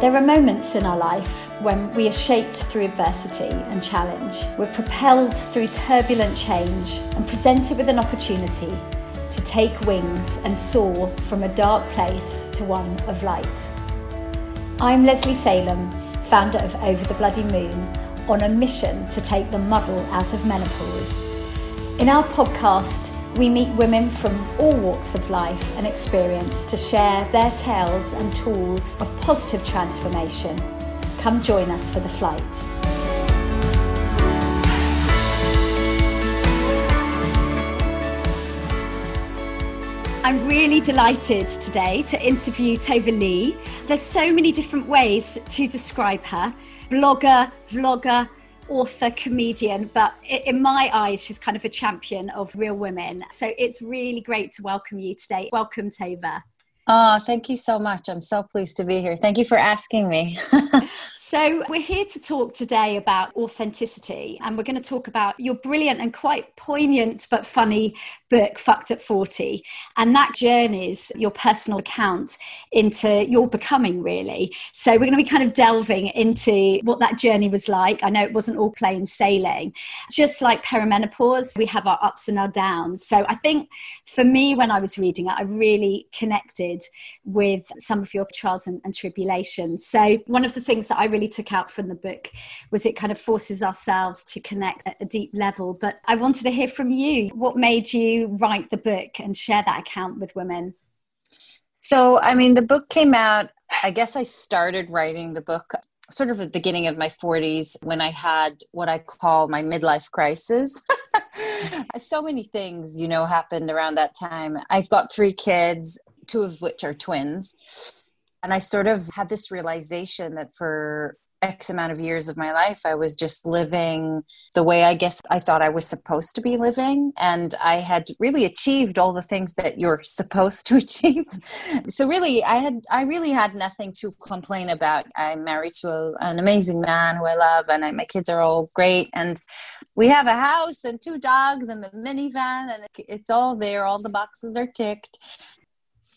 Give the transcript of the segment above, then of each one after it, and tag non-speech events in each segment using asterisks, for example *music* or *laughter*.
There are moments in our life when we are shaped through adversity and challenge. We're propelled through turbulent change and presented with an opportunity to take wings and soar from a dark place to one of light. I'm Lesley Salem, founder of Over the Bloody Moon, on a mission to take the muddle out of menopause. In our podcast, we meet women from all walks of life and experience to share their tales and tools of positive transformation. Come join us for the flight. I'm really delighted today to interview Tova Leigh. There's so many different ways to describe her blogger, vlogger, author, comedian, but in my eyes, she's kind of a champion of real women. So it's really great to welcome you today. Welcome, Tova. Oh, thank you so much. I'm so pleased to be here. Thank you for asking me. *laughs* So, we're here to talk today about authenticity, and we're going to talk about your brilliant and quite poignant but funny book, Fucked at 40. And that journeys your personal account into your becoming, really. So, we're going to be kind of delving into what that journey was like. I know it wasn't all plain sailing. Just like perimenopause, we have our ups and our downs. So, I think for me, when I was reading it, I really connected with some of your trials and, and tribulations. So, one of the things that I really really took out from the book was it kind of forces ourselves to connect at a deep level. But I wanted to hear from you. What made you write the book and share that account with women? So, I mean, the book came out, I guess I started writing the book sort of at the beginning of my 40s when I had what I call my midlife crisis. *laughs* so many things, you know, happened around that time. I've got three kids, two of which are twins and I sort of had this realization that for X amount of years of my life, I was just living the way I guess I thought I was supposed to be living. And I had really achieved all the things that you're supposed to *laughs* achieve. so really, I had, I really had nothing to complain about. I'm married to a, an amazing man who I love and I, my kids are all great. And we have a house and two dogs and the minivan and it's all there. All the boxes are ticked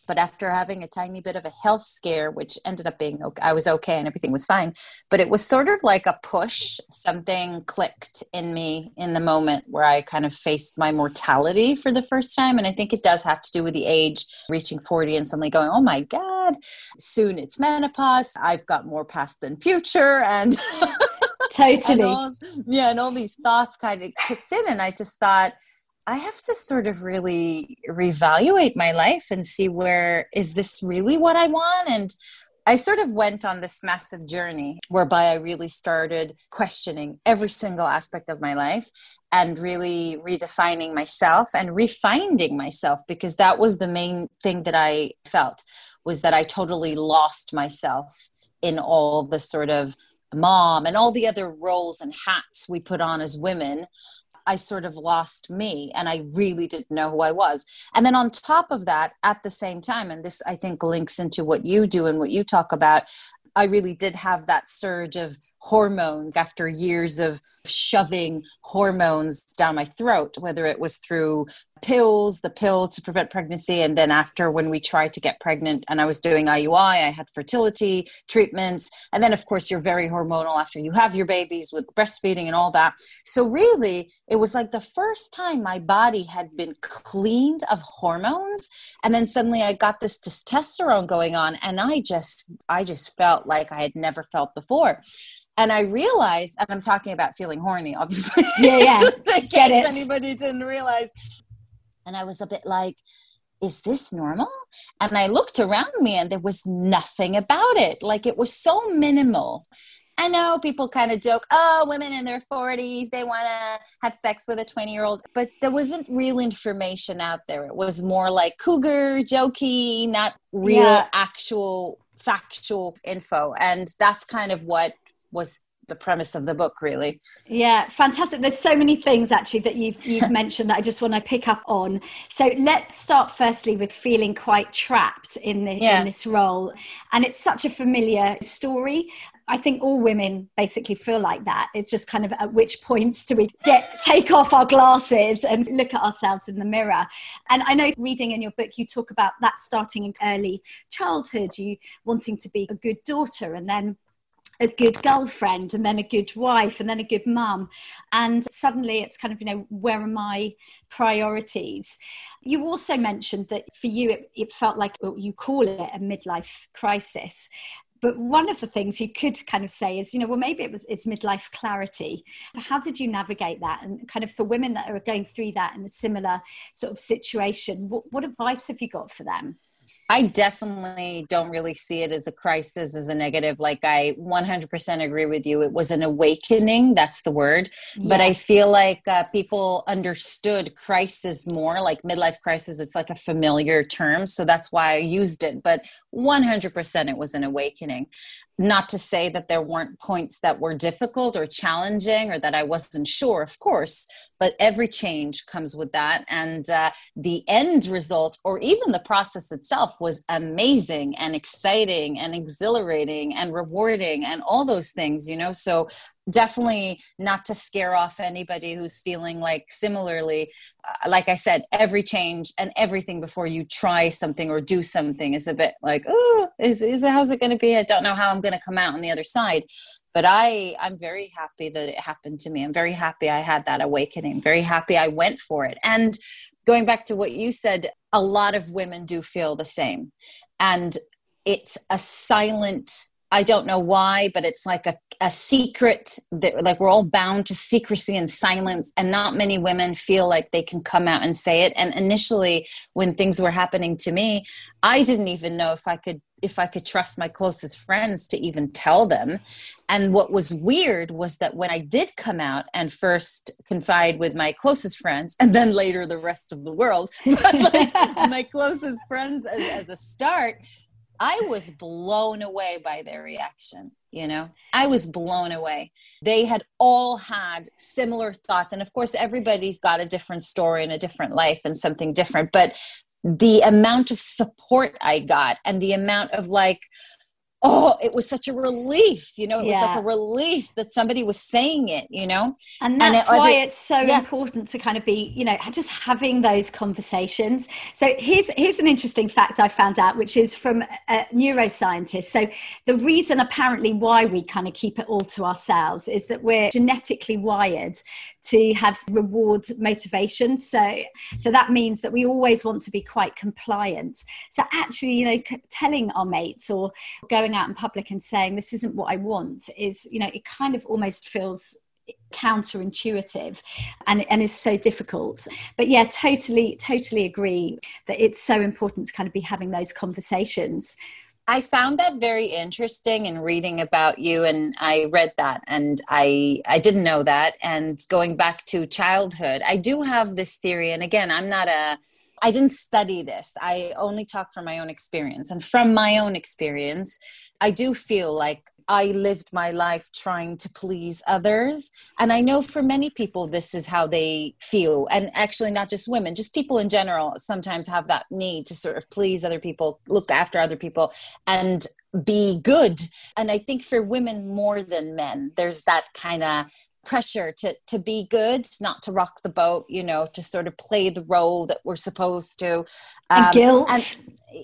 but after having a tiny bit of a health scare which ended up being okay i was okay and everything was fine but it was sort of like a push something clicked in me in the moment where i kind of faced my mortality for the first time and i think it does have to do with the age reaching 40 and suddenly going oh my god soon it's menopause i've got more past than future and *laughs* totally. and all, yeah and all these thoughts kind of kicked in and i just thought I have to sort of really reevaluate my life and see where is this really what I want? And I sort of went on this massive journey whereby I really started questioning every single aspect of my life and really redefining myself and refinding myself because that was the main thing that I felt was that I totally lost myself in all the sort of mom and all the other roles and hats we put on as women I sort of lost me and I really didn't know who I was. And then on top of that, at the same time, and this I think links into what you do and what you talk about, I really did have that surge of hormones after years of shoving hormones down my throat, whether it was through pills, the pill to prevent pregnancy. And then after when we tried to get pregnant and I was doing IUI, I had fertility treatments. And then, of course, you're very hormonal after you have your babies with breastfeeding and all that. So, really, it was like the first time my body had been cleaned of hormones. And then suddenly I got this testosterone going on. And I just, I just felt like I had never felt before and I realized, and I'm talking about feeling horny, obviously. Yeah, *laughs* yeah. Just in case anybody didn't realize. And I was a bit like, is this normal? And I looked around me and there was nothing about it. Like it was so minimal. I know people kind of joke, oh, women in their 40s, they want to have sex with a 20 year old. But there wasn't real information out there. It was more like cougar, jokey, not real, yeah. actual, factual info. And that's kind of what was the premise of the book really yeah fantastic there's so many things actually that you've you've *laughs* mentioned that i just want to pick up on so let's start firstly with feeling quite trapped in, the, yeah. in this role and it's such a familiar story I think all women basically feel like that. It's just kind of at which points do we get take off our glasses and look at ourselves in the mirror. And I know reading in your book you talk about that starting in early childhood, you wanting to be a good daughter and then a good girlfriend and then a good wife and then a good mum and suddenly it's kind of you know where are my priorities you also mentioned that for you it, it felt like well, you call it a midlife crisis but one of the things you could kind of say is, you know, well, maybe it was it's midlife clarity. How did you navigate that? And kind of for women that are going through that in a similar sort of situation, what, what advice have you got for them? I definitely don't really see it as a crisis, as a negative. Like, I 100% agree with you. It was an awakening. That's the word. Yes. But I feel like uh, people understood crisis more, like midlife crisis. It's like a familiar term. So that's why I used it. But 100% it was an awakening not to say that there weren't points that were difficult or challenging or that I wasn't sure, of course, but every change comes with that. And uh, the end result, or even the process itself, was amazing and exciting and exhilarating and rewarding and all those things, you know. So definitely not to scare off anybody who's feeling like similarly uh, like i said every change and everything before you try something or do something is a bit like oh is, is how's it going to be? I don't know how i'm going to come out on the other side. But i i'm very happy that it happened to me. I'm very happy i had that awakening. Very happy i went for it. And going back to what you said a lot of women do feel the same. And it's a silent I don't know why, but it's like a, a secret that like we're all bound to secrecy and silence. And not many women feel like they can come out and say it. And initially, when things were happening to me, I didn't even know if I could if I could trust my closest friends to even tell them. And what was weird was that when I did come out and first confide with my closest friends, and then later the rest of the world, *laughs* like *laughs* my closest friends as, as a start, I was blown away by their reaction. You know, I was blown away. They had all had similar thoughts. And of course, everybody's got a different story and a different life and something different. But the amount of support I got and the amount of like, oh, it was such a relief. You know, it yeah. was like a relief that somebody was saying it, you know? And that's and it, why it's so yeah. important to kind of be, you know, just having those conversations. So here's, here's an interesting fact I found out, which is from a neuroscientist. So the reason apparently why we kind of keep it all to ourselves is that we're genetically wired to have reward motivation. So, so that means that we always want to be quite compliant. So actually, you know, telling our mates or going going out in public and saying this isn't what I want is, you know, it kind of almost feels counterintuitive and, and is so difficult. But yeah totally totally agree that it's so important to kind of be having those conversations. I found that very interesting in reading about you and I read that and I I didn't know that. And going back to childhood I do have this theory and again I'm not a I didn't study this. I only talk from my own experience. And from my own experience, I do feel like I lived my life trying to please others. And I know for many people, this is how they feel. And actually, not just women, just people in general sometimes have that need to sort of please other people, look after other people, and be good. And I think for women more than men, there's that kind of pressure to to be good not to rock the boat you know to sort of play the role that we're supposed to um, and guilt. and,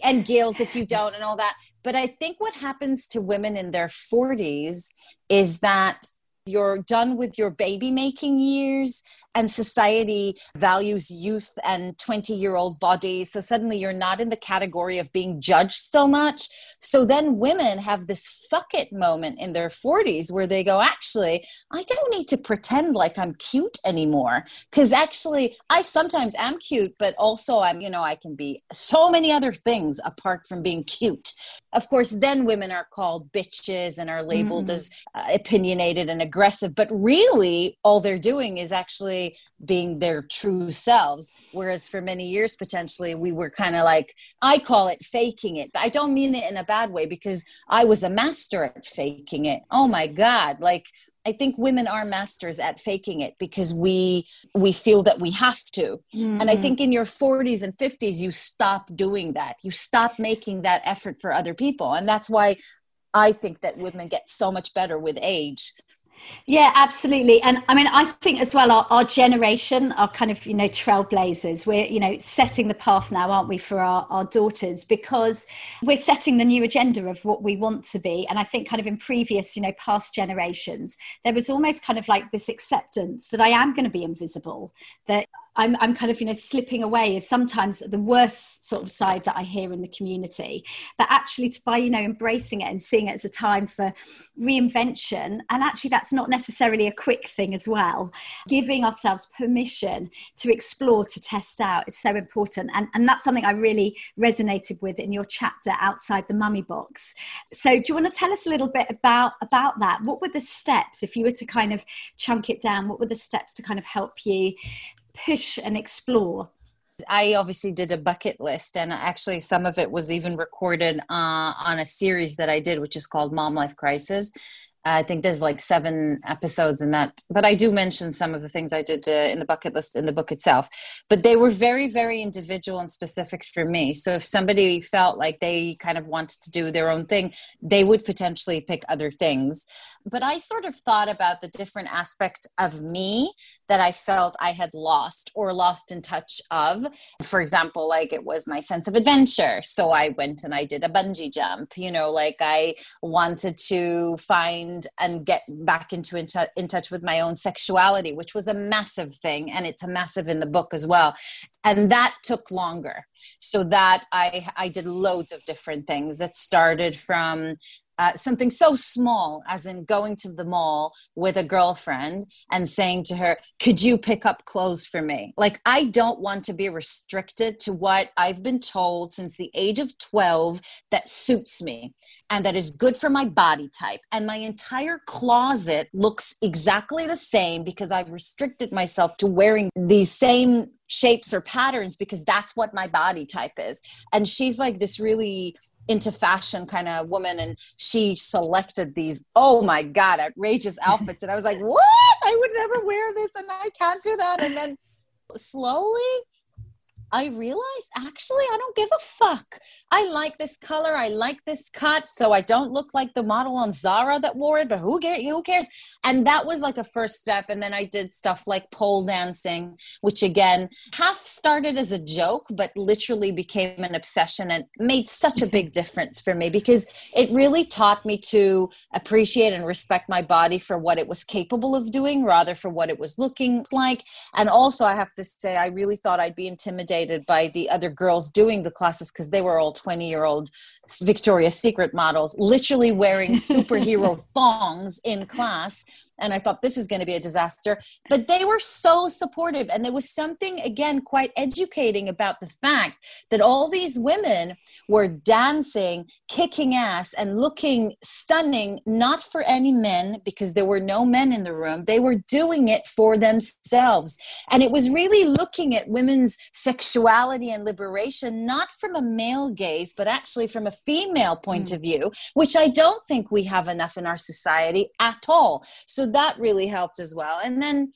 and guilt if you don't and all that. But i think what happens to women in their 40s is that you're done with your baby making years and society values youth and 20 year old bodies. So suddenly you're not in the category of being judged so much. So then women have this fuck it moment in their 40s where they go actually i don't need to pretend like i'm cute anymore. Because actually i sometimes am cute but also i'm you know i can be so many other things apart from being cute. Of course then women are called bitches and are labeled mm. as uh, opinionated and aggressive but really all they're doing is actually being their true selves. Whereas for many years, potentially, we were kind of like, I call it faking it, but I don't mean it in a bad way because I was a master at faking it. Oh my God. Like, I think women are masters at faking it because we we feel that we have to. Mm-hmm. And I mm-hmm. think in your 40s and 50s you stop doing that. You stop making that effort for other people. And that's why I think that women get so much better with age yeah, absolutely. And I mean, I think as well, our, our, generation are kind of, you know, trailblazers. We're, you know, setting the path now, aren't we, for our, our daughters, because we're setting the new agenda of what we want to be. And I think kind of in previous, you know, past generations, there was almost kind of like this acceptance that I am going to be invisible, that I'm, I'm kind of, you know, slipping away is sometimes the worst sort of side that I hear in the community. But actually, to by, you know, embracing it and seeing it as a time for reinvention, and actually, that's not necessarily a quick thing as well. Giving ourselves permission to explore, to test out is so important. And, and that's something I really resonated with in your chapter outside the mummy box. So, do you want to tell us a little bit about, about that? What were the steps, if you were to kind of chunk it down, what were the steps to kind of help you push and explore? I obviously did a bucket list, and actually, some of it was even recorded uh, on a series that I did, which is called Mom Life Crisis. I think there's like seven episodes in that, but I do mention some of the things I did uh, in the bucket list in the book itself. But they were very, very individual and specific for me. So if somebody felt like they kind of wanted to do their own thing, they would potentially pick other things. But I sort of thought about the different aspects of me that I felt I had lost or lost in touch of. For example, like it was my sense of adventure. So I went and I did a bungee jump, you know, like I wanted to find find and get back into in, t- in touch with my own sexuality, which was a massive thing. And it's a massive in the book as well. And that took longer. So that I, I did loads of different things. It started from uh, something so small as in going to the mall with a girlfriend and saying to her, Could you pick up clothes for me? Like, I don't want to be restricted to what I've been told since the age of 12 that suits me and that is good for my body type. And my entire closet looks exactly the same because I've restricted myself to wearing these same shapes or patterns because that's what my body type is. And she's like this really into fashion kind of woman and she selected these oh my god outrageous *laughs* outfits. And i was like what? I would never wear this and i can't do that. And then slowly I realized actually I don't give a fuck. I like this color. I like this cut. So I don't look like the model on Zara that wore it, but who cares? Who cares? And that was like a first step. And then I did stuff like pole dancing, which again, half started as a joke, but literally became an obsession and made such a big *laughs* difference for me because it really taught me to appreciate and respect my body for what it was capable of doing rather for what it was looking like. And also, I have to say, I really thought I'd be intimidated intimidated by the other girls doing the classes because they were all 20 year old Victoria's Secret models, literally wearing *laughs* superhero thongs in class and I thought this is going to be a disaster. But they were so supportive. And there was something, again, quite educating about the fact that all these women were dancing, kicking ass, and looking stunning, not for any men, because there were no men in the room. They were doing it for themselves. And it was really looking at women's sexuality and liberation, not from a male gaze, but actually from a female point mm. of view, which I don't think we have enough in our society at all. So that really helped as well. And then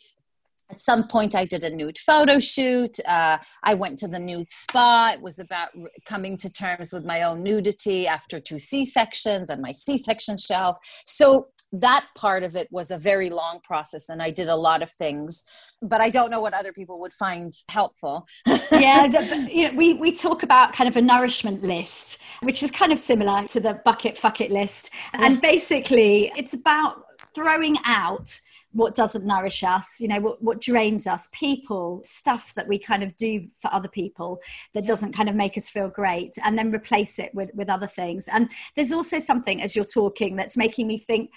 at some point i did a nude photo shoot. Uh, i went to the nude spa. It was about coming to terms with my own nudity after two c-sections and my c-section shelf. So that part of it was a very long process and i did a lot of things but i don't know what other people would find helpful. *laughs* Yeah the, you know, we, we talk about kind of a nourishment list which is kind of similar to the bucket fuck it list and basically it's about throwing out what doesn't nourish us you know what, what drains us people stuff that we kind of do for other people that doesn't kind of make us feel great and then replace it with with other things. And there's also something as you're talking that's making me think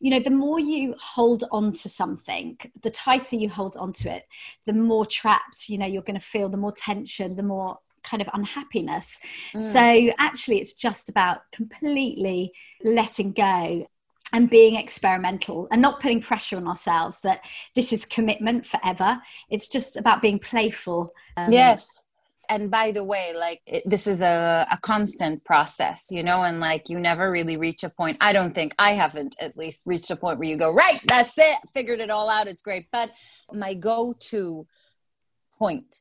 you know the more you hold on to something the tighter you hold on to it the more trapped you know you're going to feel the more tension the more kind of unhappiness. Mm. so actually it's just about completely letting go and being experimental and not putting pressure on ourselves that this is commitment forever. It's just about being playful. Um, yes. and by the way like it, this is a, a constant process you know and like you never really reach a point i don't think i haven't at least reached a point where you go right that's it figured it all out it's great but my go-to point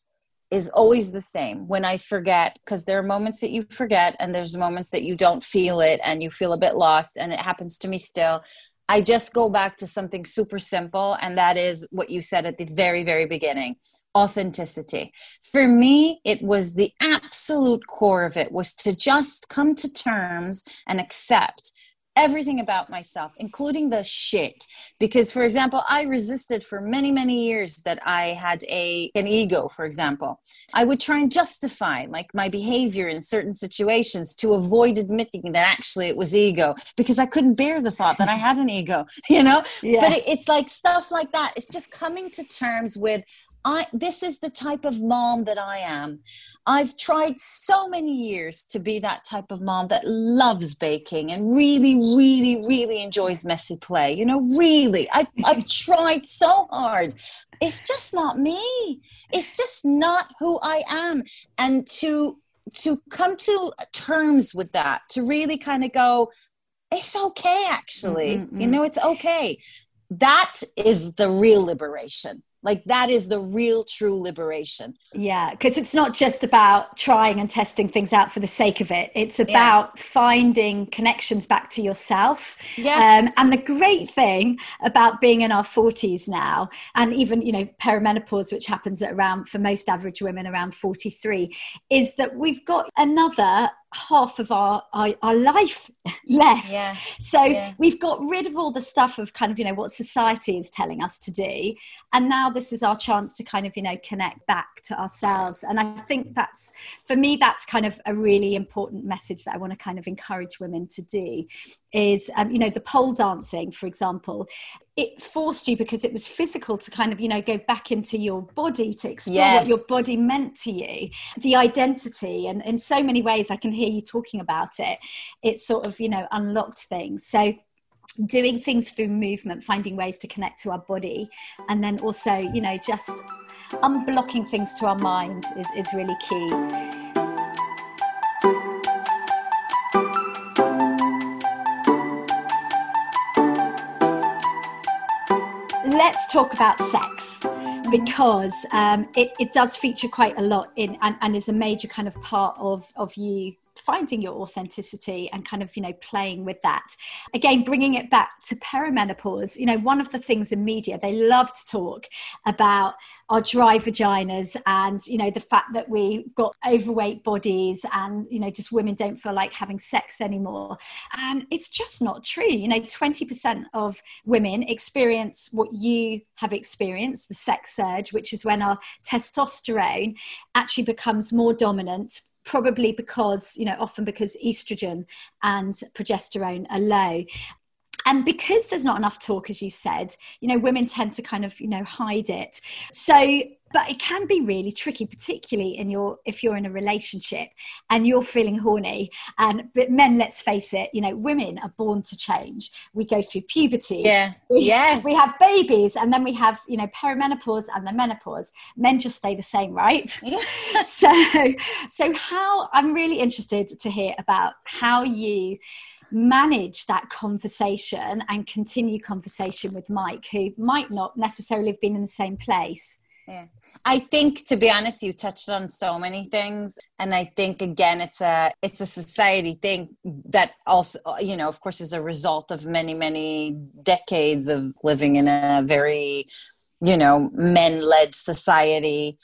is always the same when i forget because there are moments that you forget and there's moments that you don't feel it and you feel a bit lost and it happens to me still I just go back to something super simple, and that is what you said at the very, very beginning authenticity. For me, it was the absolute core of it was to just come to terms and accept everything about myself, including the shit. Because, for example, I resisted for many, many years that I had a an ego. For example, I would try and justify like my behavior in certain situations to avoid admitting that actually it was ego because I couldn't bear the thought that I had an ego. *laughs* You know, yeah. but it, it's like stuff like that. It's just coming to terms with I this is the type of mom that I am. I've tried so many years to be that type of mom that loves baking and really, really, really enjoys messy play. You know, really. I've I've *laughs* tried so hard. It's just not me. It's just not who I am. And to to come to terms with that, to really kind of go, it's okay actually. Mm-hmm. You know, it's okay. That is the real liberation like that is the real true liberation yeah because it's not just about trying and testing things out for the sake of it it's about yeah. finding connections back to yourself yeah. Um, and the great thing about being in our 40s now and even you know perimenopause which happens at around for most average women around 43 is that we've got another half of our our, our life *laughs* left yeah. so yeah. we've got rid of all the stuff of kind of you know what society is telling us to do and now this is our chance to kind of you know connect back to ourselves and i think that's for me that's kind of a really important message that i want to kind of encourage women to do is um, you know the pole dancing for example it forced you because it was physical to kind of you know go back into your body to explore yes. what your body meant to you. The identity and in so many ways i can hear you talking about it. It sort of you know unlocked things. So doing things through movement finding ways to connect to our body and then also you know just unblocking things to our mind is, is really key let's talk about sex because um, it, it, does feature quite a lot in and, and is a major kind of part of, of you finding your authenticity and kind of you know playing with that. Again bringing it back to perimenopause you know one of the things in media they love to talk about our dry vaginas and you know the fact that we've got overweight bodies and you know just women don't feel like having sex anymore. And it's just not true. You know 20% of women experience what you have experienced the sex surge which is when our testosterone actually becomes more dominant probably because you know often because estrogen and progesterone are low. And because there's not enough talk as you said you know women tend to kind of you know hide it. So but it can be really tricky particularly in your if you're in a relationship and you're feeling horny and but men let's face it you know women are born to change we go through puberty yeah *laughs* we, yes. we have babies and then we have you know perimenopause and then menopause men just stay the same right *laughs* yeah. *laughs* so so how i'm really interested to hear about how you manage that conversation and continue conversation with Mike, who might not necessarily have been in the same place. Yeah. I think to be honest, you touched on so many things. And I think again it's a it's a society thing that also you know, of course, is a result of many, many decades of living in a very, you know, men led society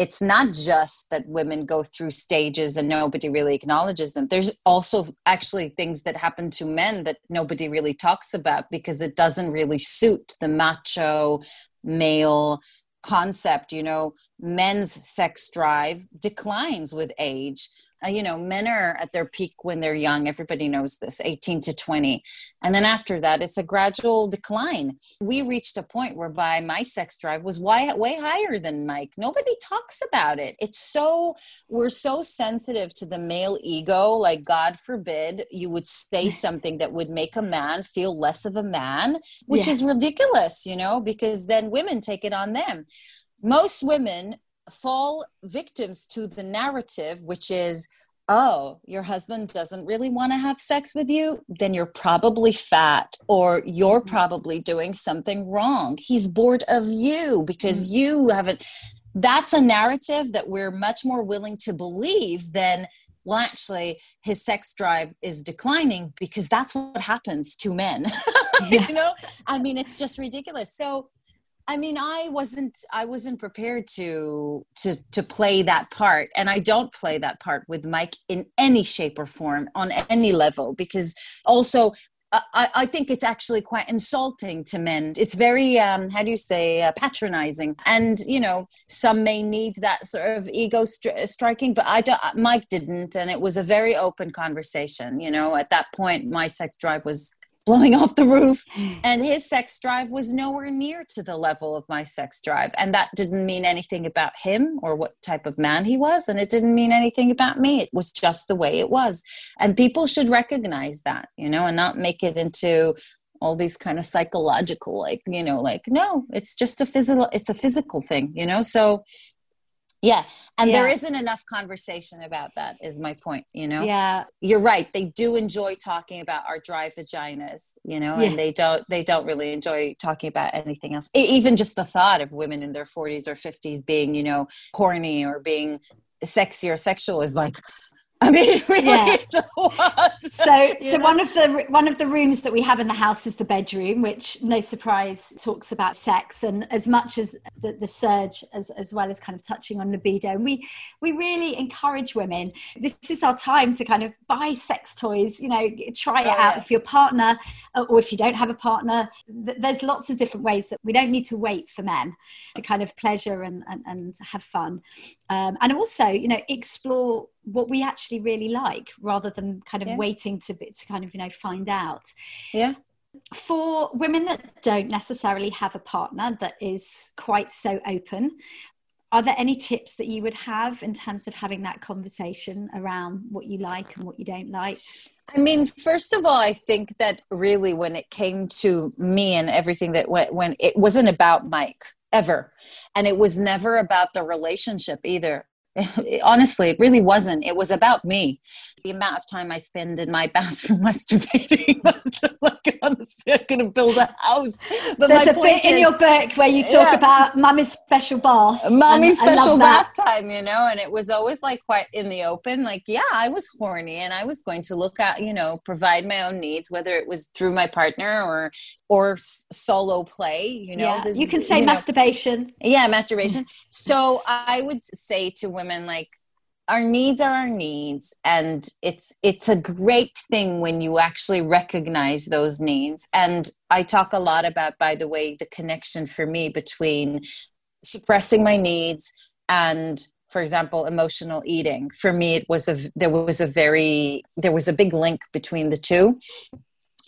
it's not just that women go through stages and nobody really acknowledges them. There's also actually things that happen to men that nobody really talks about because it doesn't really suit the macho male concept. You know, men's sex drive declines with age Uh, you know men are at their peak when they're young. Everybody knows this 18 to 20 and then after that it's a gradual decline. We reached a point whereby my sex drive was way, way higher than mike. Nobody talks about it. It's so we're so sensitive to the male ego. Like god forbid you would say *laughs* something that would make a man feel less of a man which yeah. is ridiculous you know because then women take it on them. Most women fall victims to the narrative, which is, oh, your husband doesn't really want to have sex with you, then you're probably fat or you're mm-hmm. probably doing something wrong. He's bored of you because mm-hmm. you haven't. That's a narrative that we're much more willing to believe than well actually his sex drive is declining because that's what happens to men *laughs* yeah. you know i mean it's just ridiculous so I mean, I wasn't I wasn't prepared to to to play that part, and I don't play that part with Mike in any shape or form on any level because also I, I, think it's actually quite insulting to men. It's very, um, how do you say, uh, patronizing. And, you know, some may need that sort of ego stri- striking, but I don't, Mike didn't. And it was a very open conversation. You know, at that point, my sex drive was blowing off the roof. Mm. And his sex drive was nowhere near to the level of my sex drive. And that didn't mean anything about him or what type of man he was. And it didn't mean anything about me. It was just the way it was. And people should recognize that you know and not make it into all these kind of psychological like you know like no it's just a physical it's a physical thing you know? So yeah. And yeah. there isn't enough conversation about that, is my point, you know? Yeah. You're right. They do enjoy talking about our dry vaginas, you know, yeah. and they don't they don't really enjoy talking about anything else. Even just the thought of women in their 40s or 50s being, you know, horny or being sexy or sexual is like *laughs* I mean, really yeah. *laughs* so, so know? one of the one of the rooms that we have in the house is the bedroom, which, no surprise, talks about sex and as much as the, the surge, as as well as kind of touching on libido. And we we really encourage women. This is our time to kind of buy sex toys. You know, try it oh, out yes. if your partner or if you don't have a partner. There's lots of different ways that we don't need to wait for men to kind of pleasure and and, and have fun, um, and also you know explore what we actually really like rather than kind of yeah. waiting to, to kind of you know find out yeah for women that don't necessarily have a partner that is quite so open are there any tips that you would have in terms of having that conversation around what you like and what you don't like I mean, first of all, I think that really when it came to me and everything that went, when it wasn't about Mike ever. And it was never about the relationship either. *laughs* honestly, it really wasn't. It was about me. The amount of time I spend in my *laughs* bathroom masturbating *laughs* was like, honestly, I'm going to build a house. But There's a bit in your book where you talk yeah. about mummy's special bath. Mummy's special bath time, you know, and it was always like quite in the open. Like, yeah, I was horny and I was going to look at, you know, provide my own needs, whether it was through my partner or or solo play, you know. Yeah. You can say you masturbation. Know. Yeah, masturbation. so I would say to women like our needs are our needs and it's it's a great thing when you actually recognize those needs. And i talk a lot about by the way the connection for me between suppressing my needs and for example emotional eating. For me it was a there was a very there was a big link between the two.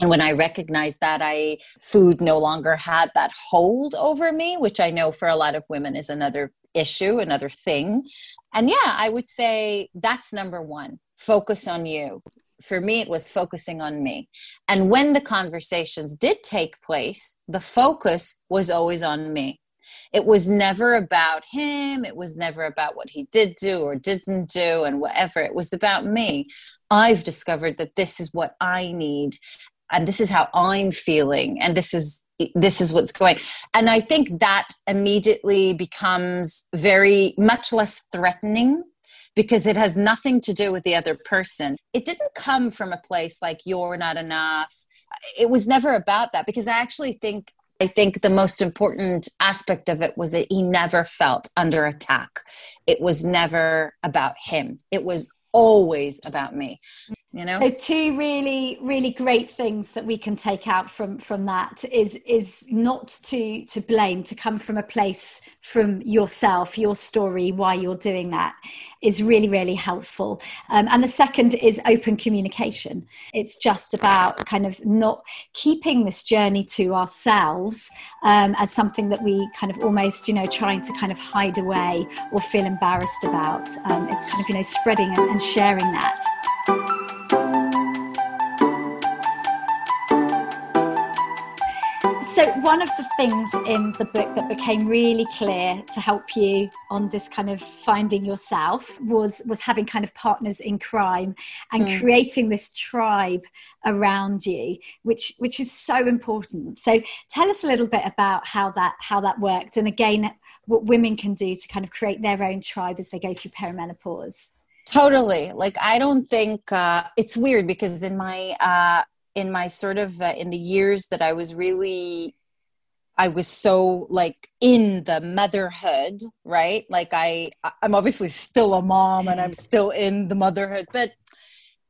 And when i recognized that i food no longer had that hold over me which i know for a lot of women is another issue, another thing. And yeah, I would say that's number one focus on you. For me, it was focusing on me. And when the conversations did take place, the focus was always on me. It was never about him. It was never about what he did do or didn't do and whatever. It was about me. I've discovered that this is what I need and this is how I'm feeling and this is this is what's going and i think that immediately becomes very much less threatening because it has nothing to do with the other person it didn't come from a place like you're not enough it was never about that because i actually think I think the most important aspect of it was that he never felt under attack. It was never about him. It was always about me you know? So two really really great things that we can take out from from that is is not to to blame to come from a place from yourself your story why you're doing that is really really helpful. Um, and the second is open communication. It's just about kind of not keeping this journey to ourselves um, as something that we kind of almost you know trying to kind of hide away or feel embarrassed about. Um, it's kind of you know spreading and, and sharing that So, one of the things in the book that became really clear to help you on this kind of finding yourself was was having kind of partners in crime and mm. creating this tribe around you, which which is so important. So, tell us a little bit about how that how that worked, and again, what women can do to kind of create their own tribe as they go through perimenopause. Totally. Like I don't think uh, it's weird because in my uh, in my sort of uh, in the years that I was really I was so like in the motherhood, right? Like I I'm obviously still a mom and I'm *laughs* still in the motherhood, but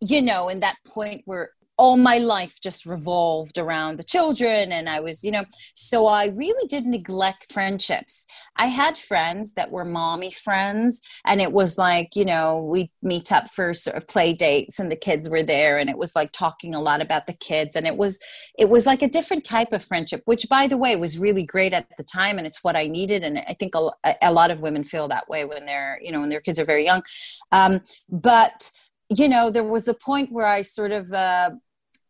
you know, in that point where all my life just revolved around the children and i was you know so i really did neglect friendships. I had friends that were mommy friends and it was like you know we'd meet up for sort of play dates and the kids were there and it was like talking a lot about the kids and it was it was like a different type of friendship which by the way was really great at the time and it's what i needed and i think a, a lot of women feel that way when they're you know when their kids are very young. Um, but you know there was a point where i sort of uh,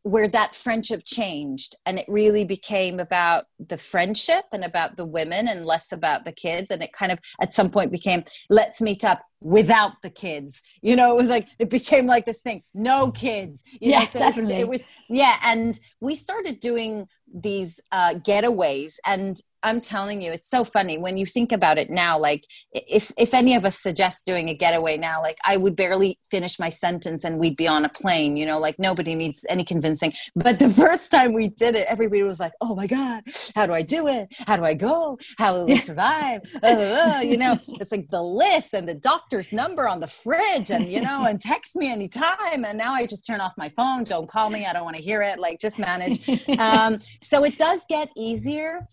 where that friendship changed and it really became about the friendship and about the women and less about the kids and it kind of at some point became let's meet up without the kids you know it was like it became like this thing no kids you yes, know so definitely. it was yeah and we started doing these uh, getaways and i'm telling you it's so funny when you think about it now like if if any of us suggest doing a getaway now like i would barely finish my sentence and we'd be on a plane you know like nobody needs any convincing. But the *laughs* first time we did it everybody was like oh my god how do i do it? How do i go? How will we survive? Uh, uh, you know it's like the list and the doctor's number on the fridge and you know and text me anytime. And now i just turn off my phone don't call me i don't want to hear it like just manage. *laughs* Um, so it does get easier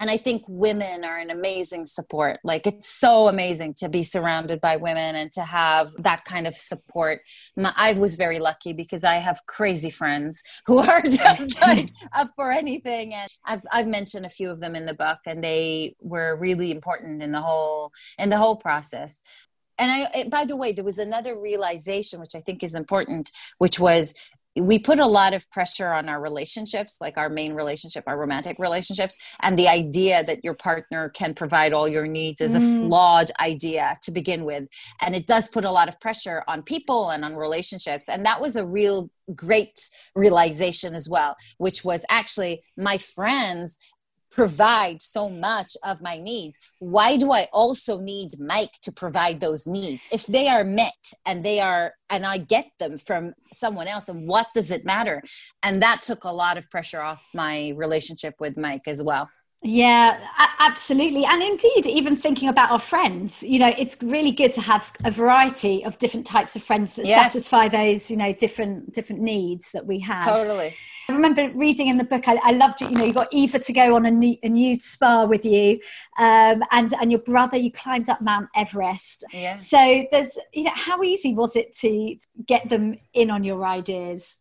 and i think women are an amazing support. Like it's so amazing to be surrounded by women and to have that kind of support. My, i was very lucky because i have crazy friends who are *laughs* just *laughs* like up for anything. And I've, I've mentioned a few of them in the book and they were really important in the whole in the whole process. And I, by the way, there was another realization which I think is important, which was we put a lot of pressure on our relationships like our main relationship our romantic relationships and the idea that your partner can provide all your needs is mm. a flawed idea to begin with and it does put a lot of pressure on people and on relationships and that was a real great realization as well which was actually my friends provide so much of my needs. Why do i also need mike to provide those needs? If they are met and they are and i get them from someone else and what does it matter? And that took a lot of pressure off my relationship with mike as well yeah, absolutely. And indeed, even thinking about our friends, you know, it's really good to have a variety of different types of friends that yes. satisfy those, you know, different different needs that we have. Totally. I remember reading in the book, I, I loved it. You know, you got Eva to go on a, new, a nude spa with you, um, and and your brother, you climbed up Mount Everest. Yeah. So there's, you know, how easy was it to get them in on your ideas?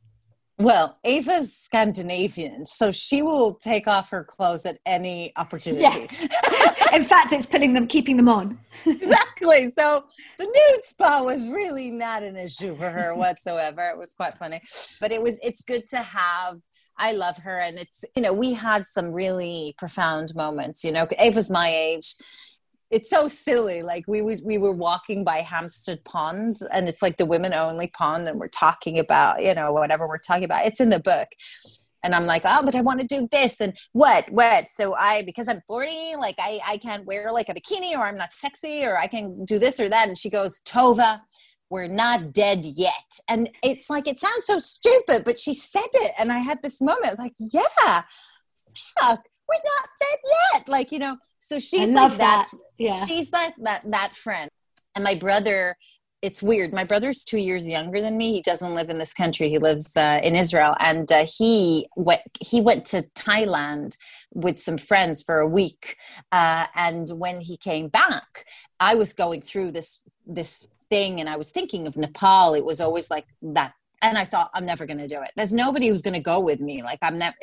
Well, Ava's Scandinavian, so she will take off her clothes at any opportunity. Yeah. *laughs* In fact, it's putting them, keeping them on. *laughs* exactly. So the nude spa was really not an issue for her whatsoever. It was quite funny, but it was. It's good to have. I love her, and it's you know we had some really profound moments. You know, Ava's my age it's so silly. Like we would, we were walking by Hampstead Pond, and it's like the women only pond, and we're talking about you know whatever we're talking about. It's in the book, and I'm like, oh, but I want to do this and what, what. So I, because I'm 40, like I, I can't wear like a bikini, or I'm not sexy, or I can do this or that. And she goes, Tova, we're not dead yet. And it's like it sounds so stupid, but she said it, and I had this moment. I was like, yeah, fuck we're not dead yet. Like, you know, so she's like that. that. Yeah. She's that, that, that friend. And my brother, it's weird. My brother's two years younger than me. He doesn't live in this country. He lives uh, in Israel, and uh, he went. He went to Thailand with some friends for a week. Uh, and when he came back, I was going through this this thing, and I was thinking of Nepal. It was always like that and I thought I'm never going to do it. There's nobody who's going to go with me. Like I'm never.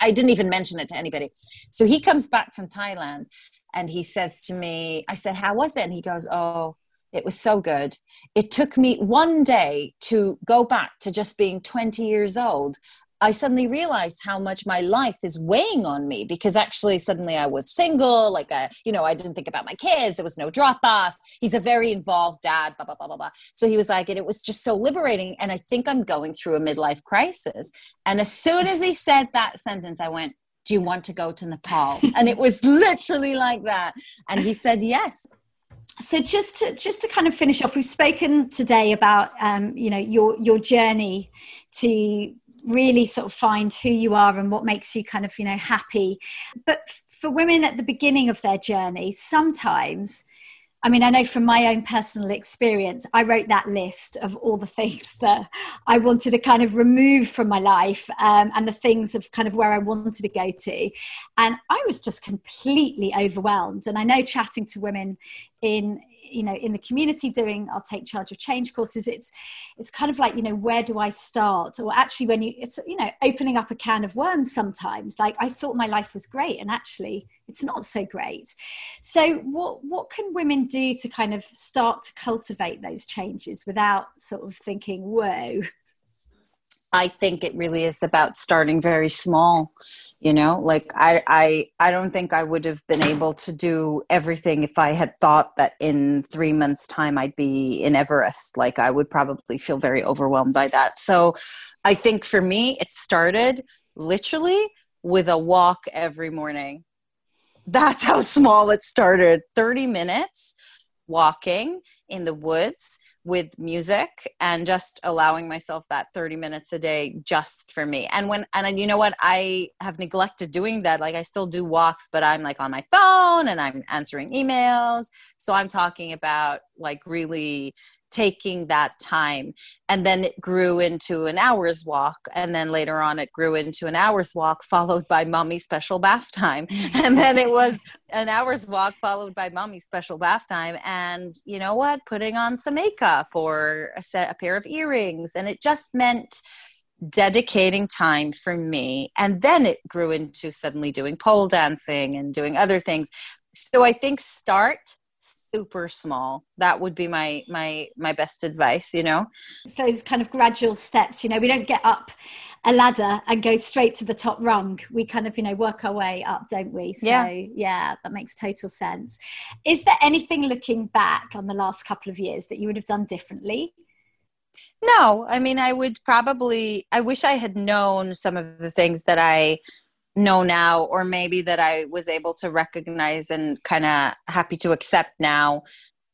I didn't even mention it to anybody. So he comes back from Thailand, and he says to me, "I said, how was it?" And he goes, "Oh." It was so good. It took me one day to go back to just being 20 years old I suddenly realized how much my life is weighing on me because actually suddenly I was single, like a, uh, you know, I didn't think about my kids. There was no drop off. He's a very involved dad, blah, blah, blah, blah, blah. So he was like, and it was just so liberating. And I think I'm going through a midlife crisis. And as soon as he said that sentence, I went, do you want to go to Nepal? *laughs* and it was literally like that. And he said, yes so just to just to kind of finish off we've spoken today about um, you know your your journey to really sort of find who you are and what makes you kind of you know happy but for women at the beginning of their journey sometimes I mean, I know from my own personal experience, I wrote that list of all the things *laughs* that I wanted to kind of remove from my life um, and the things of kind of where I wanted to go to. And I was just completely overwhelmed. And I know chatting to women in you know in the community doing i'll take charge of change courses it's it's kind of like you know where do i start? Or actually when you it's you know opening up a can of worms sometimes. Like i thought my life was great and actually it's not so great. So what what can women do to kind of start to cultivate those changes without sort of thinking whoa I think it really is about starting very small. You know, like I, I, I don't think I would have been able to do everything if I had thought that in three months' time I'd be in Everest. Like I would probably feel very overwhelmed by that. So, I think for me, it started literally with a walk every morning. That's how small it started. Thirty minutes walking in the woods with music and just allowing myself that 30 minutes a day just for me. And when and you know what? I have neglected doing that. Like i still do walks but i'm like on my phone and i'm answering emails. So i'm talking about like really taking that time. And then it grew into an hour's walk. And then later on it grew into an hour's walk followed by mommy special bath time. *laughs* And then it was an hour's walk followed by mommy special bath time. And you know what? Putting on some makeup or a set a pair of earrings. And it just meant dedicating time for me. And then it grew into suddenly doing pole dancing and doing other things. So i think start super small. That would be my my my best advice you know? So those kind of gradual steps you know we don't get up a ladder and go straight to the top rung. We kind of you know work our way up don't we? So yeah, yeah that makes total sense. Is there anything looking back on the last couple of years that you would have done differently? No. I mean i would probably i wish i had known some of the things that i know now or maybe that i was able to recognize and kind of happy to accept now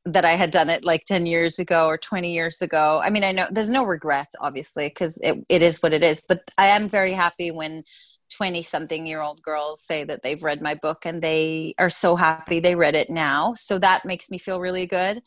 that i had done it like 10 years ago or 20 years ago. I mean i know there's no regrets obviously because it, it is what it is but i am very happy when 20 something year old girls say that they've read my book and they are so happy they read it now. So that makes me feel really good.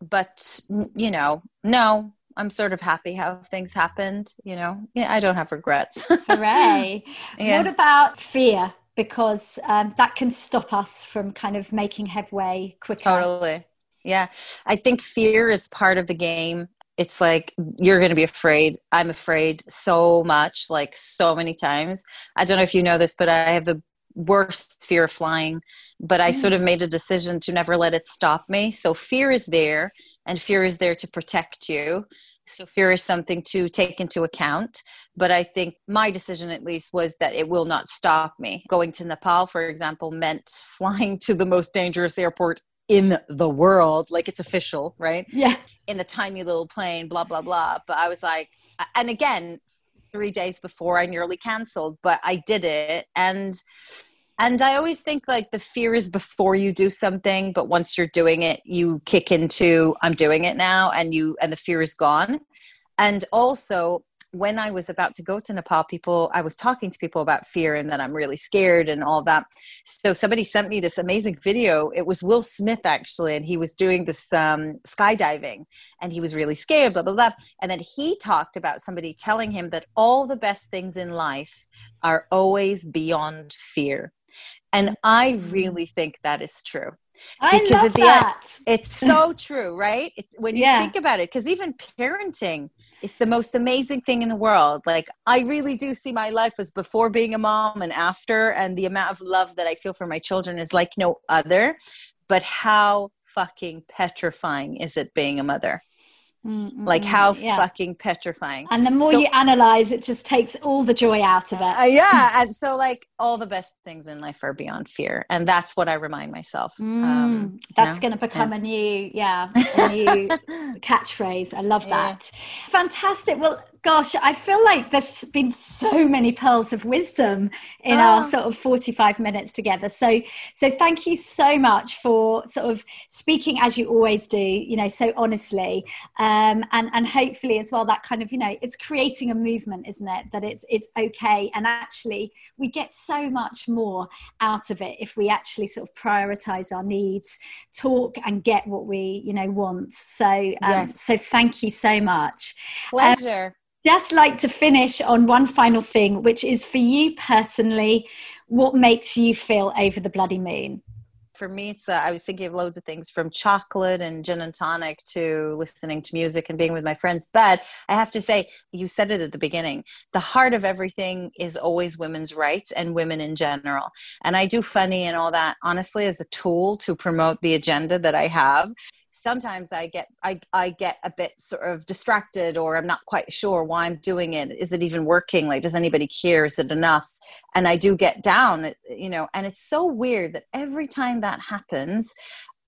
But you know no I'm sort of happy how things happened. You know, yeah, I don't have regrets. Hooray! *laughs* yeah. What about fear? Because um, that can stop us from kind of making headway quicker. Totally. Yeah, I think fear is part of the game. It's like you're going to be afraid. I'm afraid so much, like so many times. I don't know if you know this, but I have the worst fear of flying but i sort of mm. made a decision to never let it stop me so fear is there and fear is there to protect you so fear is something to take into account but i think my decision at least was that it will not stop me. Going to nepal for example meant *laughs* flying to the most dangerous airport in the world like it's official right? Yeah. In a tiny little plane blah blah blah. But i was like and again three days before i nearly canceled but i did it. And and I always think like the fear is before you do something, but once you're doing it, you kick into I'm doing it now and you and the fear is gone. And also when I was about to go to Nepal, people I was talking to people about fear and that I'm really scared and all that. So somebody sent me this amazing video. It was Will Smith actually, and he was doing this um, skydiving, and he was really scared. Blah blah blah. And then he talked about somebody telling him that all the best things in life are always beyond fear. And I mm. really think that is true. I because love the that. End, it's so *laughs* true, right? It's when you yeah. think about it, because even parenting is the most amazing thing in the world. Like I really do see my life as before being a mom and after, and the amount of love that I feel for my children is like no other. But how fucking petrifying is it being a mother? Mm-mm, like how yeah. fucking petrifying. And the more so, you analyze, it just takes all the joy out of it. Uh, yeah, *laughs* and so like all the best things in life are beyond fear, and that's what I remind myself. Mm, um, that's going to become yeah. a new, yeah, a new *laughs* catchphrase. I love that. Yeah. Fantastic. Well, gosh, I feel like there's been so many pearls of wisdom in oh. our sort of 45 minutes together. So, so thank you so much for sort of speaking as you always do, you know, so honestly, um, and and hopefully as well that kind of, you know, it's creating a movement, isn't it? That it's it's okay, and actually we get so much more out of it if we actually sort of prioritize our needs, talk, and get what we, you know, want. So, um, yes. so thank you so much. Pleasure. Um, just like to finish on one final thing, which is for you personally, what makes you feel over the bloody moon? For me, it's uh, I was thinking of loads of things from chocolate and gin and tonic to listening to music and being with my friends. But I have to say, you said it at the beginning. The heart of everything is always women's rights and women in general. And I do funny and all that honestly as a tool to promote the agenda that I have sometimes I get I, I get a bit sort of distracted or I'm not quite sure why I'm doing it. Is it even working? Like does anybody care? Is it enough? And I do get down, you know, and it's so weird that every time that happens,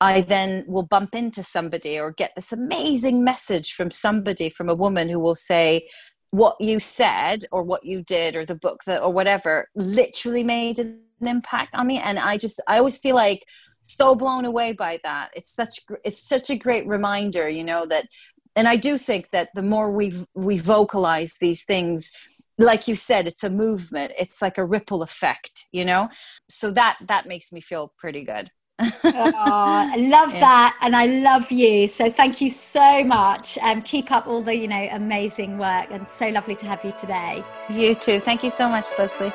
I then will bump into somebody or get this amazing message from somebody, from a woman who will say, what you said or what you did or the book that or whatever literally made an impact on me. And I just, I always feel like so blown away by that it's such it's such a great reminder you know that and i do think that the more we we vocalize these things like you said it's a movement it's like a ripple effect you know so that that makes me feel pretty good oh, I *laughs* love yeah. that, and I love you. So thank you so much. Um, keep up all the you know amazing work, and so lovely to have you today. You too. Thank you so much, Lesley.